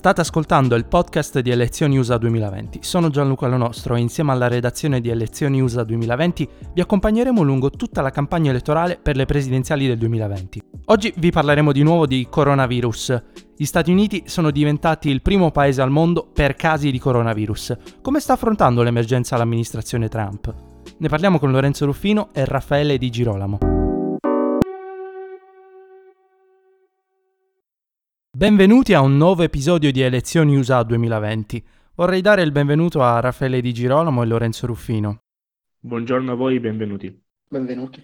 State ascoltando il podcast di Elezioni USA 2020. Sono Gianluca Lonostro e insieme alla redazione di Elezioni USA 2020 vi accompagneremo lungo tutta la campagna elettorale per le presidenziali del 2020. Oggi vi parleremo di nuovo di coronavirus. Gli Stati Uniti sono diventati il primo paese al mondo per casi di coronavirus. Come sta affrontando l'emergenza l'amministrazione Trump? Ne parliamo con Lorenzo Ruffino e Raffaele Di Girolamo. Benvenuti a un nuovo episodio di Elezioni USA 2020. Vorrei dare il benvenuto a Raffaele Di Girolamo e Lorenzo Ruffino. Buongiorno a voi, benvenuti. Benvenuti.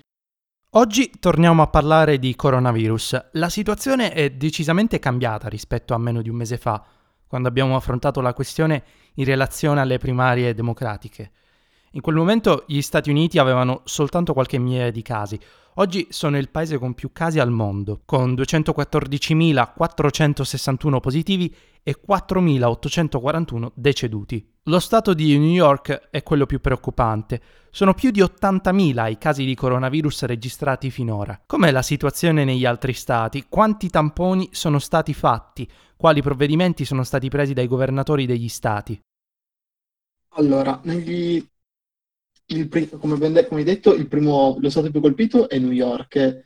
Oggi torniamo a parlare di coronavirus. La situazione è decisamente cambiata rispetto a meno di un mese fa, quando abbiamo affrontato la questione in relazione alle primarie democratiche. In quel momento gli Stati Uniti avevano soltanto qualche migliaia di casi, Oggi sono il paese con più casi al mondo, con 214.461 positivi e 4.841 deceduti. Lo stato di New York è quello più preoccupante. Sono più di 80.000 i casi di coronavirus registrati finora. Com'è la situazione negli altri stati? Quanti tamponi sono stati fatti? Quali provvedimenti sono stati presi dai governatori degli stati? Allora, negli il, come, ben, come detto, il primo, lo stato più colpito è New York.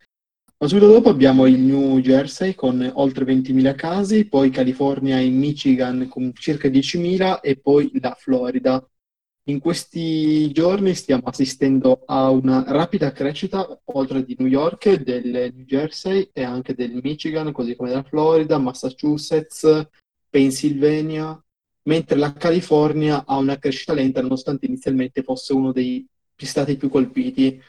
Ma subito dopo abbiamo il New Jersey con oltre 20.000 casi, poi California e Michigan con circa 10.000 e poi la Florida. In questi giorni stiamo assistendo a una rapida crescita, oltre di New York, del New Jersey e anche del Michigan, così come della Florida, Massachusetts, Pennsylvania, mentre la California ha una crescita lenta nonostante inizialmente fosse uno dei stati più colpiti.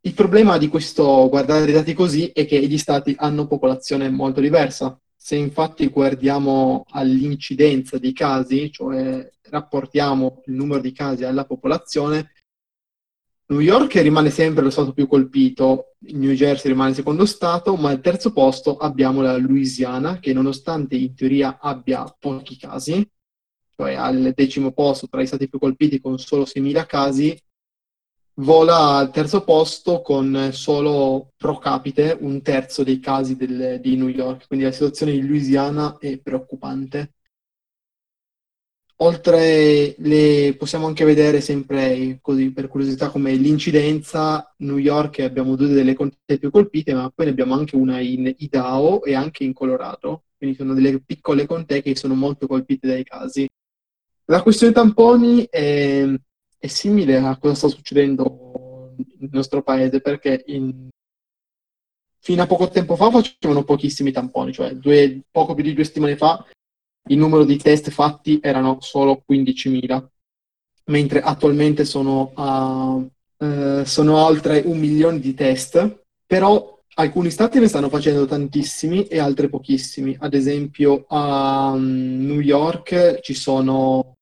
Il problema di questo guardare i dati così è che gli stati hanno popolazione molto diversa. Se infatti guardiamo all'incidenza di casi, cioè rapportiamo il numero di casi alla popolazione, New York rimane sempre lo stato più colpito, New Jersey rimane il secondo stato, ma al terzo posto abbiamo la Louisiana che nonostante in teoria abbia pochi casi, cioè al decimo posto tra i stati più colpiti con solo 6.000 casi, vola al terzo posto con solo pro capite un terzo dei casi del, di New York, quindi la situazione in Louisiana è preoccupante. Oltre le possiamo anche vedere sempre così per curiosità come l'incidenza New York abbiamo due delle contee più colpite, ma poi ne abbiamo anche una in Idaho e anche in Colorado. Quindi sono delle piccole contee che sono molto colpite dai casi. La questione tamponi è, è simile a cosa sta succedendo nel nostro paese perché in, fino a poco tempo fa facevano pochissimi tamponi, cioè due, poco più di due settimane fa il numero di test fatti erano solo 15.000, mentre attualmente sono, a, eh, sono oltre un milione di test, però alcuni stati ne stanno facendo tantissimi e altri pochissimi. Ad esempio a um, New York ci sono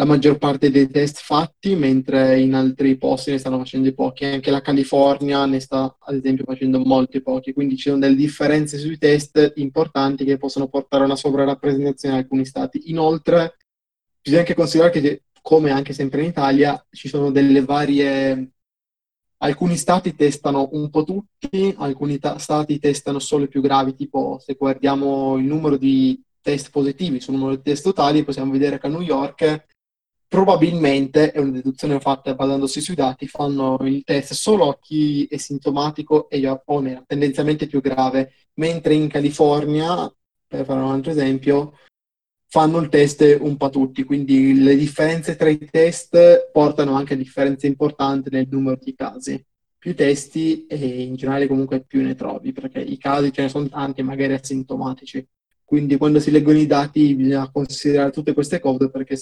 la maggior parte dei test fatti, mentre in altri posti ne stanno facendo pochi. Anche la California ne sta, ad esempio, facendo molti pochi. Quindi ci sono delle differenze sui test importanti che possono portare a una sovrarappresentazione in alcuni stati. Inoltre, bisogna anche considerare che, come anche sempre in Italia, ci sono delle varie... Alcuni stati testano un po' tutti, alcuni ta- stati testano solo i più gravi, tipo se guardiamo il numero di test positivi sul numero di test totali, possiamo vedere che a New York probabilmente, è una deduzione fatta basandosi sui dati, fanno il test solo a chi è sintomatico e o meno, tendenzialmente più grave, mentre in California, per fare un altro esempio, fanno il test un po' tutti, quindi le differenze tra i test portano anche a differenze importanti nel numero di casi. Più testi e in generale comunque più ne trovi, perché i casi ce ne sono tanti, magari asintomatici. Quindi quando si leggono i dati bisogna considerare tutte queste cose perché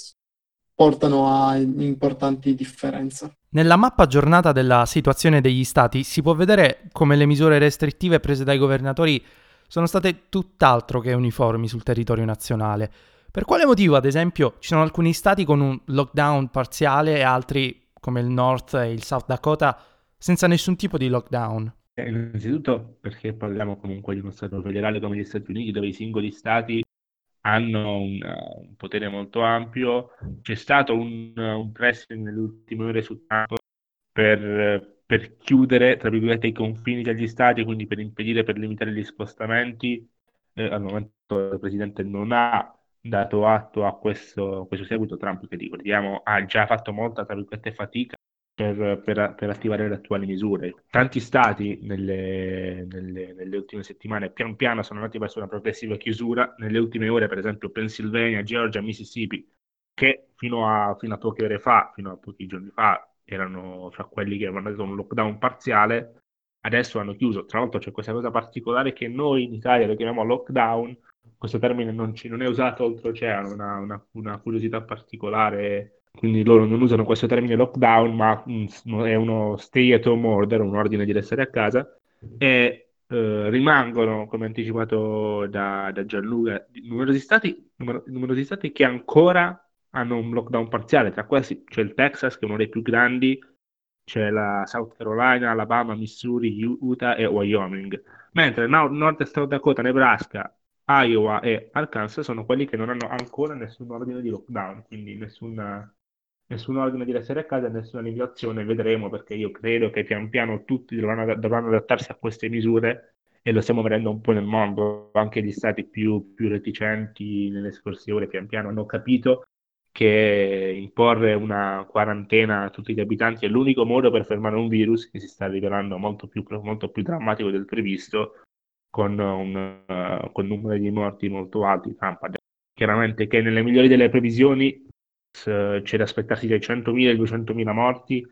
portano a importanti differenze. Nella mappa aggiornata della situazione degli stati si può vedere come le misure restrittive prese dai governatori sono state tutt'altro che uniformi sul territorio nazionale. Per quale motivo, ad esempio, ci sono alcuni stati con un lockdown parziale e altri, come il North e il South Dakota, senza nessun tipo di lockdown? Eh, innanzitutto perché parliamo comunque di uno Stato federale come gli Stati Uniti, dove i singoli Stati hanno un, un, potere molto ampio. C'è stato un, un pressing nelle ultime ore su Trump per, per, chiudere, tra virgolette, i confini degli stati, quindi per impedire, per limitare gli spostamenti. eh, al momento il Presidente non ha dato atto a questo, questo seguito, Trump che ricordiamo ha già fatto molta tra virgolette, fatica per, per, per, attivare le attuali misure. Tanti stati nelle, nelle, nelle, ultime settimane pian piano sono andati verso una progressiva chiusura, nelle ultime ore per esempio Pennsylvania, Georgia, Mississippi, che fino a, fino a poche ore fa, fino a pochi giorni fa, erano fra quelli che avevano dato un lockdown parziale, adesso hanno chiuso. Tra l'altro c'è questa cosa particolare che noi in Italia lo chiamiamo lockdown, questo termine non, ci, non è usato oltreoceano, una, una, una, curiosità particolare, quindi loro non usano questo termine lockdown, ma è uno stay at home order, un ordine di restare a casa, e eh, rimangono, come anticipato da, da Gianluca, numerosi stati, numero, numerosi stati che ancora hanno un lockdown parziale, tra questi c'è il Texas, che è uno dei più grandi, c'è la South Carolina, Alabama, Missouri, Utah e Wyoming, mentre Nord, Nord South Dakota, Nebraska, Iowa e Arkansas sono quelli che non hanno ancora nessun ordine di lockdown, quindi nessuna, nessun ordine di restare a casa nessuna limitazione, vedremo perché io credo che pian piano tutti dovranno, dovranno, adattarsi a queste misure e lo stiamo vedendo un po' nel mondo, anche gli stati più, più reticenti nelle scorse ore pian piano hanno capito che imporre una quarantena a tutti gli abitanti è l'unico modo per fermare un virus che si sta rivelando molto più, molto più drammatico del previsto, con un uh, con numeri di morti molto alti. Trump chiaramente che nelle migliori delle previsioni uh, c'è da aspettarsi dai 100.000 ai 200.000 morti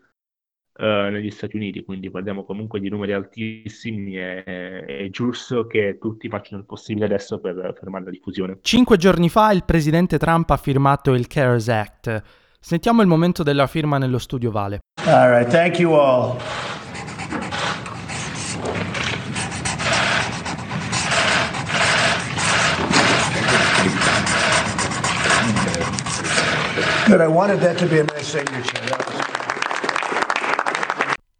uh, negli Stati Uniti, quindi parliamo comunque di numeri altissimi e è giusto che tutti facciano il possibile adesso per fermare la diffusione. Cinque giorni fa il presidente Trump ha firmato il CARES Act. Sentiamo il momento della firma nello studio Vale. All right, thank you all. Good, I wanted that to be nice signature.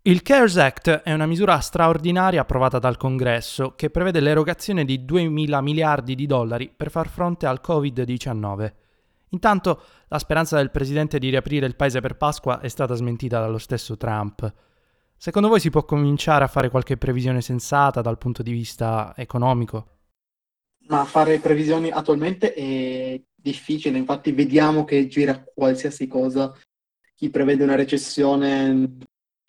Il CARES Act è una misura straordinaria approvata dal Congresso che prevede l'erogazione di 2.000 miliardi di dollari per far fronte al Covid-19. Intanto la speranza del presidente di riaprire il paese per Pasqua è stata smentita dallo stesso Trump. Secondo voi si può cominciare a fare qualche previsione sensata dal punto di vista economico? Ma fare previsioni attualmente è difficile, infatti vediamo che gira qualsiasi cosa. Chi prevede una recessione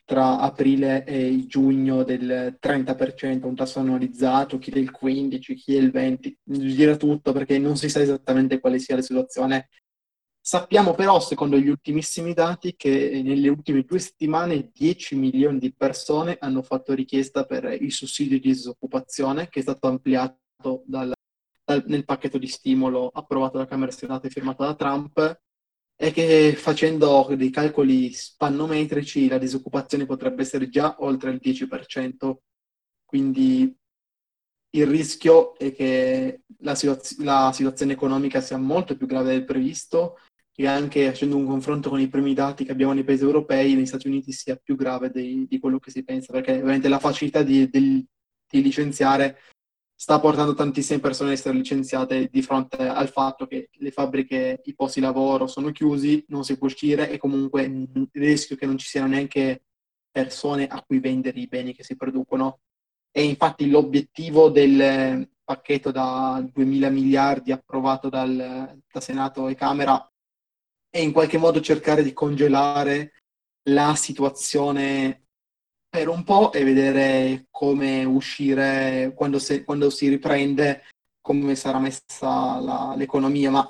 tra aprile e giugno del 30%, un tasso annualizzato, chi del 15%, chi del 20%, gira tutto perché non si sa esattamente quale sia la situazione. Sappiamo però, secondo gli ultimissimi dati, che nelle ultime due settimane 10 milioni di persone hanno fatto richiesta per il sussidio di disoccupazione, che è stato ampliato dal, dal, nel pacchetto di stimolo approvato da Camera Senato e firmato da Trump, è che facendo dei calcoli spannometrici la disoccupazione potrebbe essere già oltre il 10%, quindi il rischio è che la, situaz- la situazione economica sia molto più grave del previsto e anche facendo un confronto con i primi dati che abbiamo nei paesi europei, negli Stati Uniti sia più grave di, di quello che si pensa, perché ovviamente la facilità di, di, di licenziare sta portando tantissime persone a essere licenziate di fronte al fatto che le fabbriche, i posti di lavoro sono chiusi, non si può uscire e comunque il rischio che non ci siano neanche persone a cui vendere i beni che si producono. E infatti l'obiettivo del pacchetto da 2.000 miliardi approvato dal, da Senato e Camera è in qualche modo cercare di congelare la situazione per un po' e vedere come uscire quando, se, quando si riprende, come sarà messa la, l'economia, ma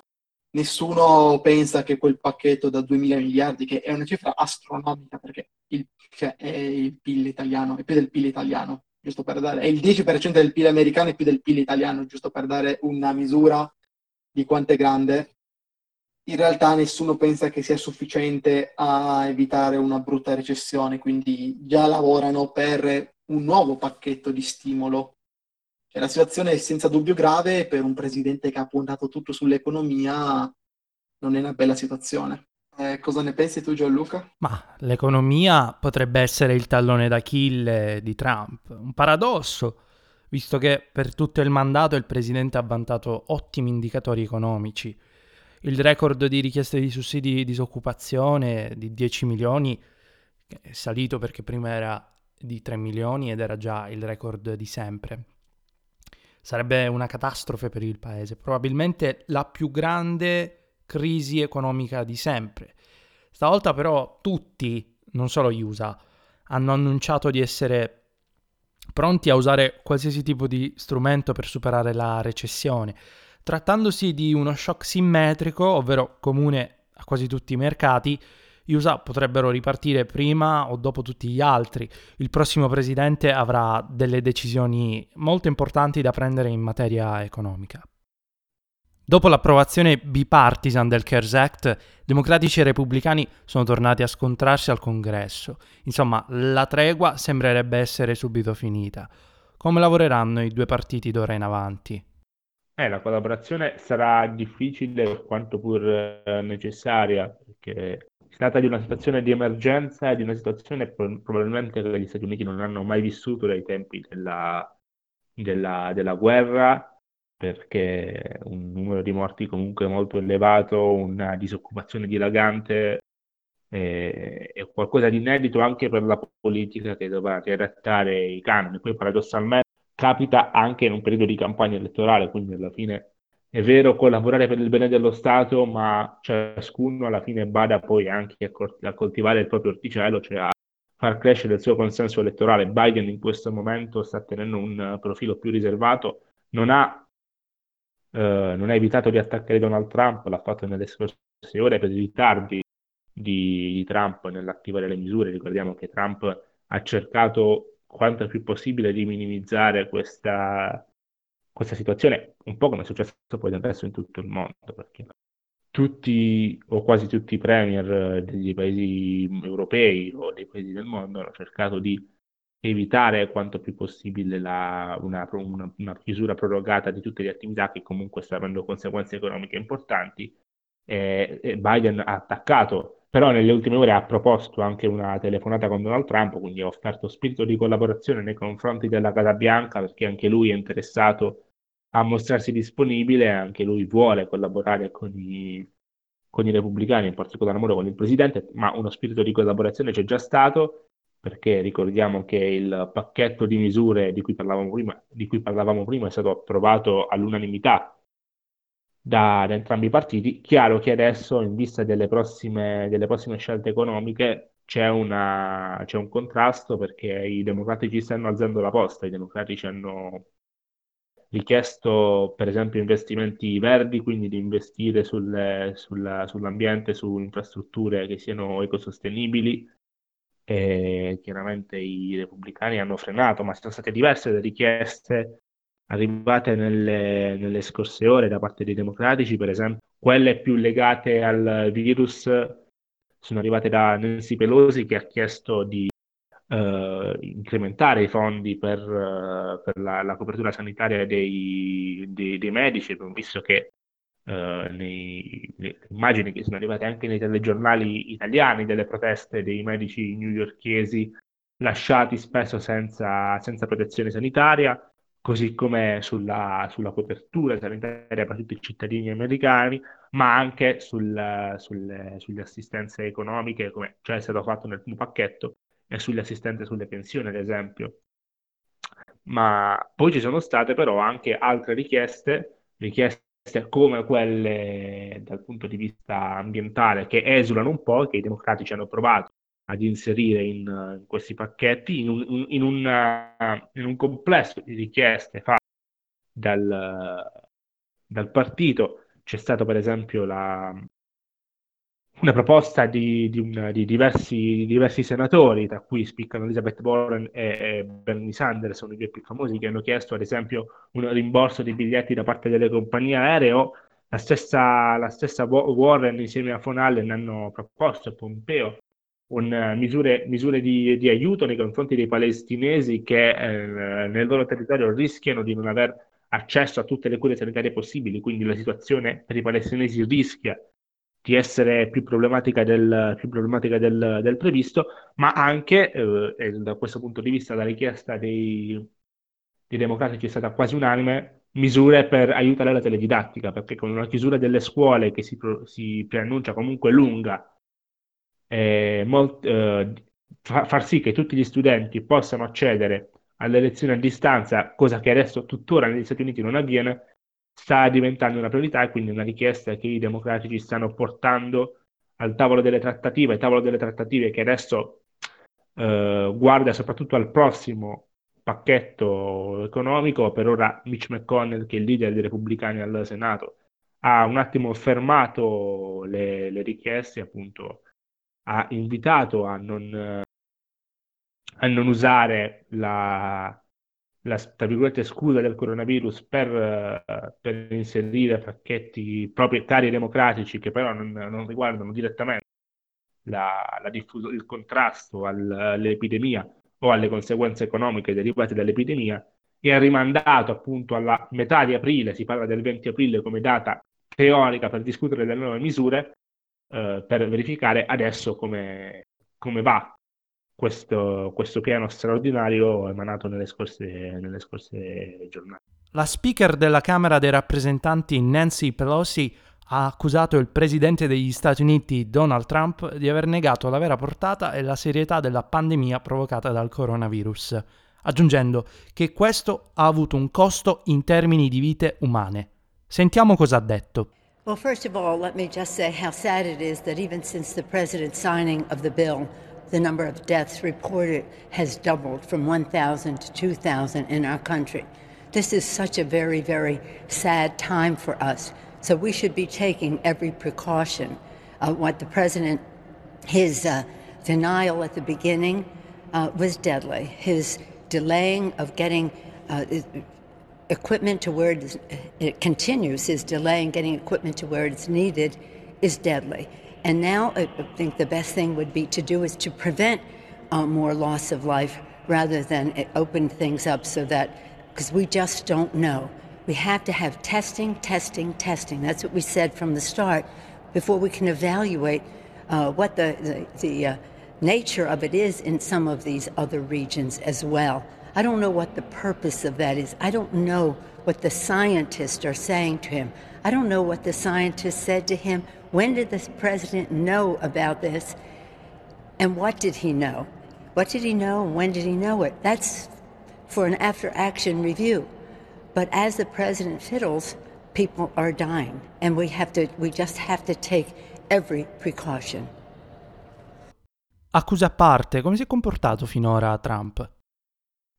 nessuno pensa che quel pacchetto da 2 mila miliardi, che è una cifra astronomica perché il, cioè, è il PIL italiano, è più del PIL italiano, giusto per dare, è il 10% del PIL americano e più del PIL italiano, giusto per dare una misura di quanto è grande in realtà nessuno pensa che sia sufficiente a evitare una brutta recessione, quindi già lavorano per un nuovo pacchetto di stimolo. Cioè, la situazione è senza dubbio grave per un presidente che ha puntato tutto sull'economia, non è una bella situazione. Eh, cosa ne pensi tu Gianluca? Ma l'economia potrebbe essere il tallone d'Achille di Trump, un paradosso, visto che per tutto il mandato il presidente ha vantato ottimi indicatori economici il record di richieste di sussidi di disoccupazione di 10 milioni è salito perché prima era di 3 milioni ed era già il record di sempre. Sarebbe una catastrofe per il paese, probabilmente la più grande crisi economica di sempre. Stavolta però tutti, non solo gli USA, hanno annunciato di essere pronti a usare qualsiasi tipo di strumento per superare la recessione. Trattandosi di uno shock simmetrico, ovvero comune a quasi tutti i mercati, gli USA potrebbero ripartire prima o dopo tutti gli altri. Il prossimo presidente avrà delle decisioni molto importanti da prendere in materia economica. Dopo l'approvazione bipartisan del CARES Act, democratici e repubblicani sono tornati a scontrarsi al congresso. Insomma, la tregua sembrerebbe essere subito finita. Come lavoreranno i due partiti d'ora in avanti? Eh, la collaborazione sarà difficile quanto pur eh, necessaria, perché si tratta di una situazione di emergenza e di una situazione probabilmente che gli Stati Uniti non hanno mai vissuto dai tempi della, della, della guerra, perché un numero di morti comunque molto elevato, una disoccupazione dilagante è, è qualcosa di inedito anche per la politica che dovrà riadattare i canoni. Poi paradossalmente capita anche in un periodo di campagna elettorale, quindi alla fine è vero collaborare per il bene dello Stato, ma ciascuno alla fine bada poi anche a, a coltivare il proprio orticello, cioè a far crescere il suo consenso elettorale. Biden in questo momento sta tenendo un profilo più riservato, non ha, eh, non ha evitato di attaccare Donald Trump, l'ha fatto nelle scorse ore per i ritardi di, di Trump nell'attivare le misure. Ricordiamo che Trump ha cercato quanto più possibile di minimizzare questa, questa situazione, un po' come è successo poi adesso in tutto il mondo, perché tutti o quasi tutti i premier dei paesi europei o dei paesi del mondo hanno cercato di evitare quanto più possibile la, una, una, una, chiusura prorogata di tutte le attività che comunque stanno avendo conseguenze economiche importanti. E, e Biden ha attaccato però nelle ultime ore ha proposto anche una telefonata con Donald Trump, quindi ha offerto spirito di collaborazione nei confronti della Casa Bianca perché anche lui è interessato a mostrarsi disponibile, anche lui vuole collaborare con i, con i repubblicani, in particolar modo con il presidente, ma uno spirito di collaborazione c'è già stato perché ricordiamo che il pacchetto di misure di cui parlavamo prima, cui parlavamo prima è stato approvato all'unanimità da, da, entrambi i partiti. Chiaro che adesso, in vista delle prossime, delle prossime scelte economiche, c'è, una, c'è, un contrasto perché i democratici stanno alzando la posta, i democratici hanno richiesto per esempio investimenti verdi, quindi di investire sulle, sulla, sull'ambiente, su infrastrutture che siano ecosostenibili. E chiaramente i repubblicani hanno frenato, ma sono state diverse le richieste arrivate nelle, nelle, scorse ore da parte dei democratici, per esempio, quelle più legate al virus sono arrivate da Nancy Pelosi che ha chiesto di uh, incrementare i fondi per, uh, per la, la, copertura sanitaria dei, dei, dei medici, visto che uh, nei, le immagini che sono arrivate anche nei telegiornali italiani delle proteste dei medici newyorkesi lasciati spesso senza, senza protezione sanitaria così come sulla, sulla, copertura sanitaria per tutti i cittadini americani, ma anche sul, sul, sulle assistenze economiche, come già è stato fatto nel primo pacchetto, e sulle assistenze sulle pensioni, ad esempio. Ma poi ci sono state però anche altre richieste, richieste come quelle dal punto di vista ambientale, che esulano un po', che i democratici hanno provato ad inserire in, in questi pacchetti in un, in, una, in un, complesso di richieste fatte dal, dal partito. C'è stata per esempio la, una proposta di, di, una, di diversi, diversi, senatori, tra cui spiccano Elizabeth Warren e, Bernie Sanders, sono i due più famosi, che hanno chiesto ad esempio un rimborso dei biglietti da parte delle compagnie aeree. La stessa, la stessa Warren insieme a Von Allen hanno proposto a Pompeo un, eh, misure, misure di, di, aiuto nei confronti dei palestinesi che eh, nel loro territorio rischiano di non aver accesso a tutte le cure sanitarie possibili, quindi la situazione per i palestinesi rischia di essere più problematica del, più problematica del, del previsto, ma anche eh, da questo punto di vista la richiesta dei, dei democratici è stata quasi unanime, misure per aiutare la teledidattica, perché con una chiusura delle scuole che si, si preannuncia comunque lunga eh, molt, eh, far sì che tutti gli studenti possano accedere alle elezioni a distanza, cosa che adesso tuttora negli Stati Uniti non avviene, sta diventando una priorità e quindi una richiesta che i democratici stanno portando al tavolo delle trattative, il tavolo delle trattative che adesso eh, guarda soprattutto al prossimo pacchetto economico. Per ora Mitch McConnell, che è il leader dei repubblicani al Senato, ha un attimo fermato le, le richieste, appunto ha invitato a non, a non usare la, la tra virgolette, scusa del coronavirus per, per inserire pacchetti proprietari democratici che però non, non riguardano direttamente la, la diffuso, il contrasto al, all'epidemia o alle conseguenze economiche derivate dall'epidemia e ha rimandato appunto alla metà di aprile, si parla del 20 aprile come data teorica per discutere delle nuove misure, eh, per verificare adesso come, come va questo, questo, piano straordinario emanato nelle scorse, nelle scorse giornate. La speaker della Camera dei rappresentanti Nancy Pelosi ha accusato il presidente degli Stati Uniti Donald Trump di aver negato la vera portata e la serietà della pandemia provocata dal coronavirus, aggiungendo che questo ha avuto un costo in termini di vite umane. Sentiamo cosa ha detto. Well, first of all, let me just say how sad it is that even since the president's signing of the bill, the number of deaths reported has doubled from 1,000 to 2,000 in our country. This is such a very, very sad time for us. So we should be taking every precaution. Uh, what the president, his uh, denial at the beginning uh, was deadly. His delaying of getting uh, equipment to where it continues, his delay in getting equipment to where it's needed is deadly. And now I think the best thing would be to do is to prevent uh, more loss of life rather than open things up so that, because we just don't know. We have to have testing, testing, testing. That's what we said from the start before we can evaluate uh, what the, the, the uh, nature of it is in some of these other regions as well. I don't know what the purpose of that is. I don't know what the scientists are saying to him. I don't know what the scientists said to him. When did the president know about this? And what did he know? What did he know and when did he know it? That's for an after action review. But as the president fiddles, people are dying. And we have to we just have to take every precaution. Accuse a parte, come si è comportato finora Trump?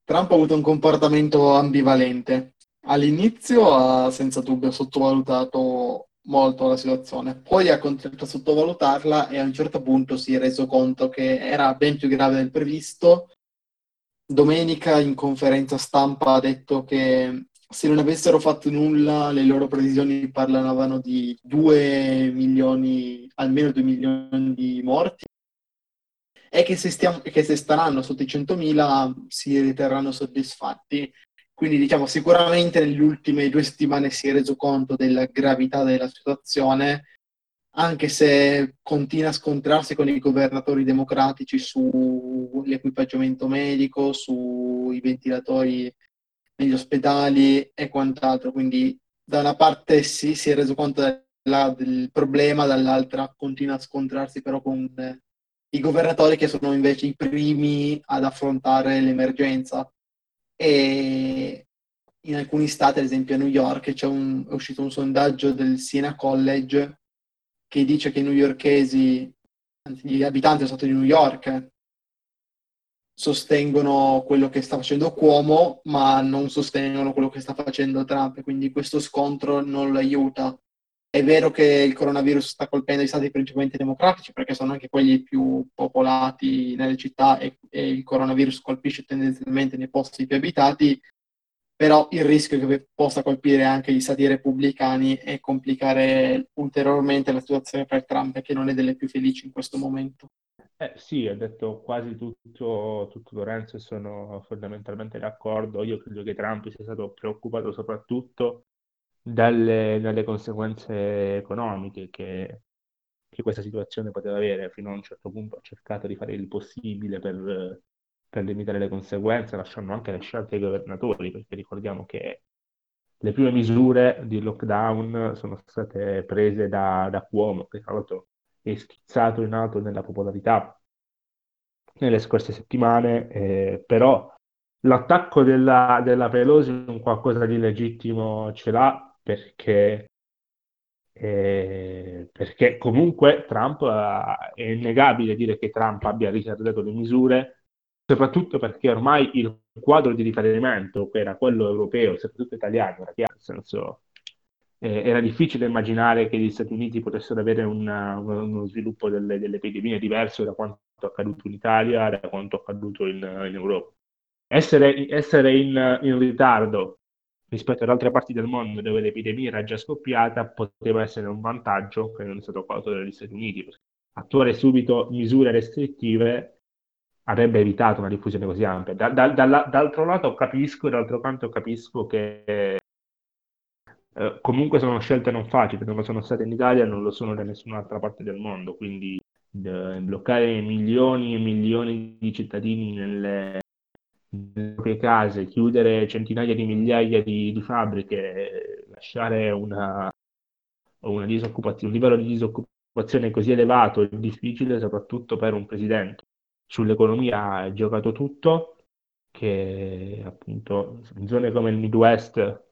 Trump ha avuto un comportamento ambivalente. All'inizio ha senza dubbio sottovalutato molto la situazione, poi ha continuato a sottovalutarla e a un certo punto si è reso conto che era ben più grave del previsto. Domenica in conferenza stampa ha detto che se non avessero fatto nulla le loro previsioni parlavano di 2 milioni, almeno 2 milioni di morti è che se, stiamo, che se staranno sotto i 100.000 si riterranno soddisfatti. Quindi diciamo sicuramente nelle ultime due settimane si è reso conto della gravità della situazione, anche se continua a scontrarsi con i governatori democratici sull'equipaggiamento medico, sui ventilatori negli ospedali e quant'altro. Quindi da una parte si, si è reso conto della, del problema, dall'altra continua a scontrarsi però con i governatori che sono invece i primi ad affrontare l'emergenza. E in alcuni stati, ad esempio a New York, un, è uscito un sondaggio del Siena College che dice che i newyorkesi, gli abitanti dello Stato di New York, sostengono quello che sta facendo Cuomo, ma non sostengono quello che sta facendo Trump. Quindi questo scontro non lo aiuta. È vero che il coronavirus sta colpendo gli stati principalmente democratici perché sono anche quelli più popolati nelle città e, e il coronavirus colpisce tendenzialmente nei posti più abitati, però il rischio che possa colpire anche gli stati repubblicani e complicare ulteriormente la situazione per Trump, che non è delle più felici in questo momento. Eh, sì, ha detto quasi tutto, tutto Lorenzo e sono fondamentalmente d'accordo. Io credo che Trump sia stato preoccupato soprattutto dalle, dalle conseguenze economiche che, che, questa situazione poteva avere. Fino a un certo punto ha cercato di fare il possibile per, per limitare le conseguenze, lasciando anche le scelte ai governatori, perché ricordiamo che le prime misure di lockdown sono state prese da, da Cuomo, che tra l'altro è schizzato in alto nella popolarità nelle scorse settimane, eh, però l'attacco della, della Pelosi un qualcosa di legittimo ce l'ha perché, eh, perché comunque Trump eh, è innegabile dire che Trump abbia ritardato le misure, soprattutto perché ormai il quadro di riferimento, che era quello europeo, soprattutto italiano, era chiaro, nel senso eh, era difficile immaginare che gli Stati Uniti potessero avere una, uno sviluppo delle, delle, epidemie diverso da quanto accaduto in Italia, da quanto accaduto in, in Europa. Essere, essere in, in, ritardo rispetto ad altre parti del mondo dove l'epidemia era già scoppiata poteva essere un vantaggio che non è stato colto dagli Stati Uniti. Attuare subito misure restrittive avrebbe evitato una diffusione così ampia. Da, da, da, d'altro lato capisco, d'altro canto capisco che eh, comunque sono scelte non facili, non sono state in Italia, non lo sono da nessun'altra parte del mondo, quindi eh, bloccare milioni e milioni di cittadini nelle, nelle proprie case, chiudere centinaia di migliaia di, di fabbriche, lasciare una, una un livello di disoccupazione così elevato è difficile soprattutto per un presidente. Sull'economia ha giocato tutto, che appunto in zone come il Midwest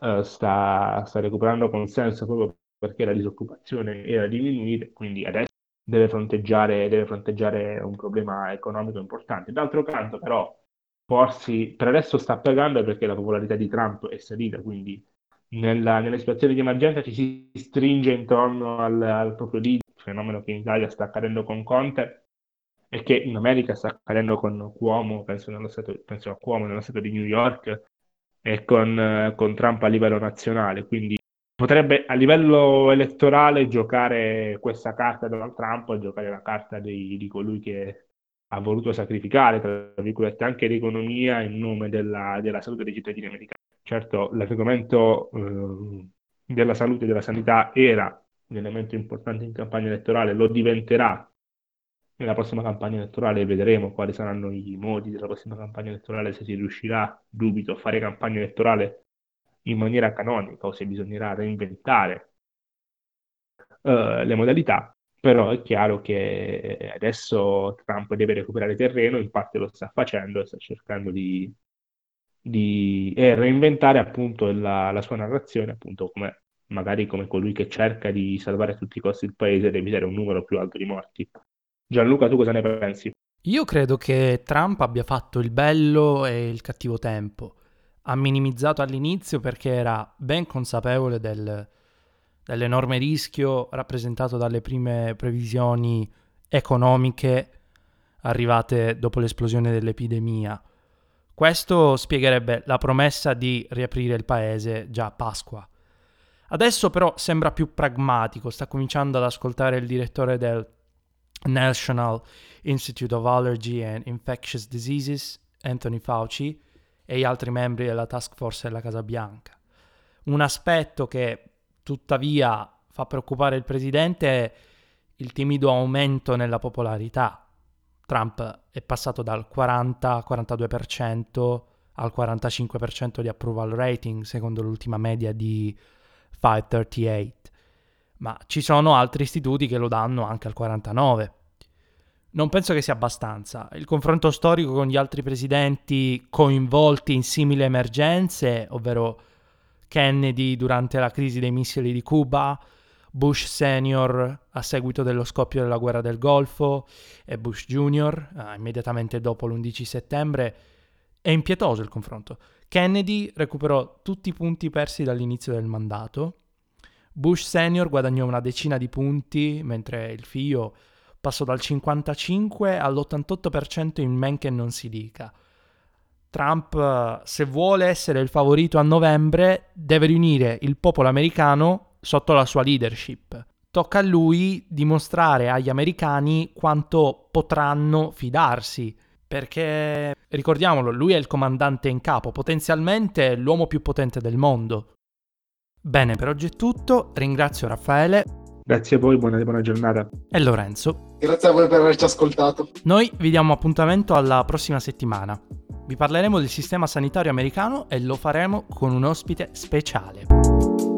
uh, sta, sta, recuperando consenso proprio perché la disoccupazione era diminuita, quindi adesso deve fronteggiare, deve fronteggiare un problema economico importante. D'altro canto, però, porsi per adesso sta pagando perché la popolarità di Trump è salita, quindi nella, nelle situazioni di emergenza ci si stringe intorno al, al proprio leader, fenomeno che in Italia sta accadendo con Conte e che in America sta accadendo con Cuomo, penso, stato, penso a Cuomo nello stato di New York, e con, con Trump a livello nazionale, quindi potrebbe a livello elettorale giocare questa carta Donald Trump, giocare la carta di, di colui che ha voluto sacrificare, tra virgolette, anche l'economia in nome della, della salute dei cittadini americani. Certo, l'argomento eh, della salute e della sanità era un elemento importante in campagna elettorale, lo diventerà nella prossima campagna elettorale vedremo quali saranno i modi della prossima campagna elettorale, se si riuscirà, dubito, a fare campagna elettorale in maniera canonica o se bisognerà reinventare uh, le modalità, però è chiaro che adesso Trump deve recuperare terreno, in parte lo sta facendo sta cercando di, di eh, reinventare appunto la, la, sua narrazione, appunto come magari come colui che cerca di salvare a tutti i costi il paese ed evitare un numero più alto di morti. Gianluca, tu cosa ne pensi? Io credo che Trump abbia fatto il bello e il cattivo tempo. Ha minimizzato all'inizio perché era ben consapevole del, dell'enorme rischio rappresentato dalle prime previsioni economiche arrivate dopo l'esplosione dell'epidemia. Questo spiegherebbe la promessa di riaprire il paese già a Pasqua. Adesso però sembra più pragmatico, sta cominciando ad ascoltare il direttore del National Institute of Allergy and Infectious Diseases, Anthony Fauci, e gli altri membri della task force della Casa Bianca. Un aspetto che tuttavia fa preoccupare il presidente il timido aumento nella popolarità. Trump è passato dal 40-42% al 45% di approval rating, secondo l'ultima media di 538 ma ci sono altri istituti che lo danno anche al 49. Non penso che sia abbastanza. Il confronto storico con gli altri presidenti coinvolti in simili emergenze, ovvero Kennedy durante la crisi dei missili di Cuba, Bush senior a seguito dello scoppio della guerra del Golfo e Bush junior eh, immediatamente dopo l'11 settembre, è impietoso il confronto. Kennedy recuperò tutti i punti persi dall'inizio del mandato Bush senior guadagnò una decina di punti, mentre il figlio passò dal 55 all'88% in men che non si dica. Trump, se vuole essere il favorito a novembre, deve riunire il popolo americano sotto la sua leadership. Tocca a lui dimostrare agli americani quanto potranno fidarsi, perché ricordiamolo, lui è il comandante in capo, potenzialmente l'uomo più potente del mondo. Bene, per oggi è tutto. Ringrazio Raffaele. Grazie a voi, buona, buona giornata. E Lorenzo. Grazie a voi per averci ascoltato. Noi vi diamo appuntamento alla prossima settimana. Vi parleremo del sistema sanitario americano e lo faremo con un ospite speciale.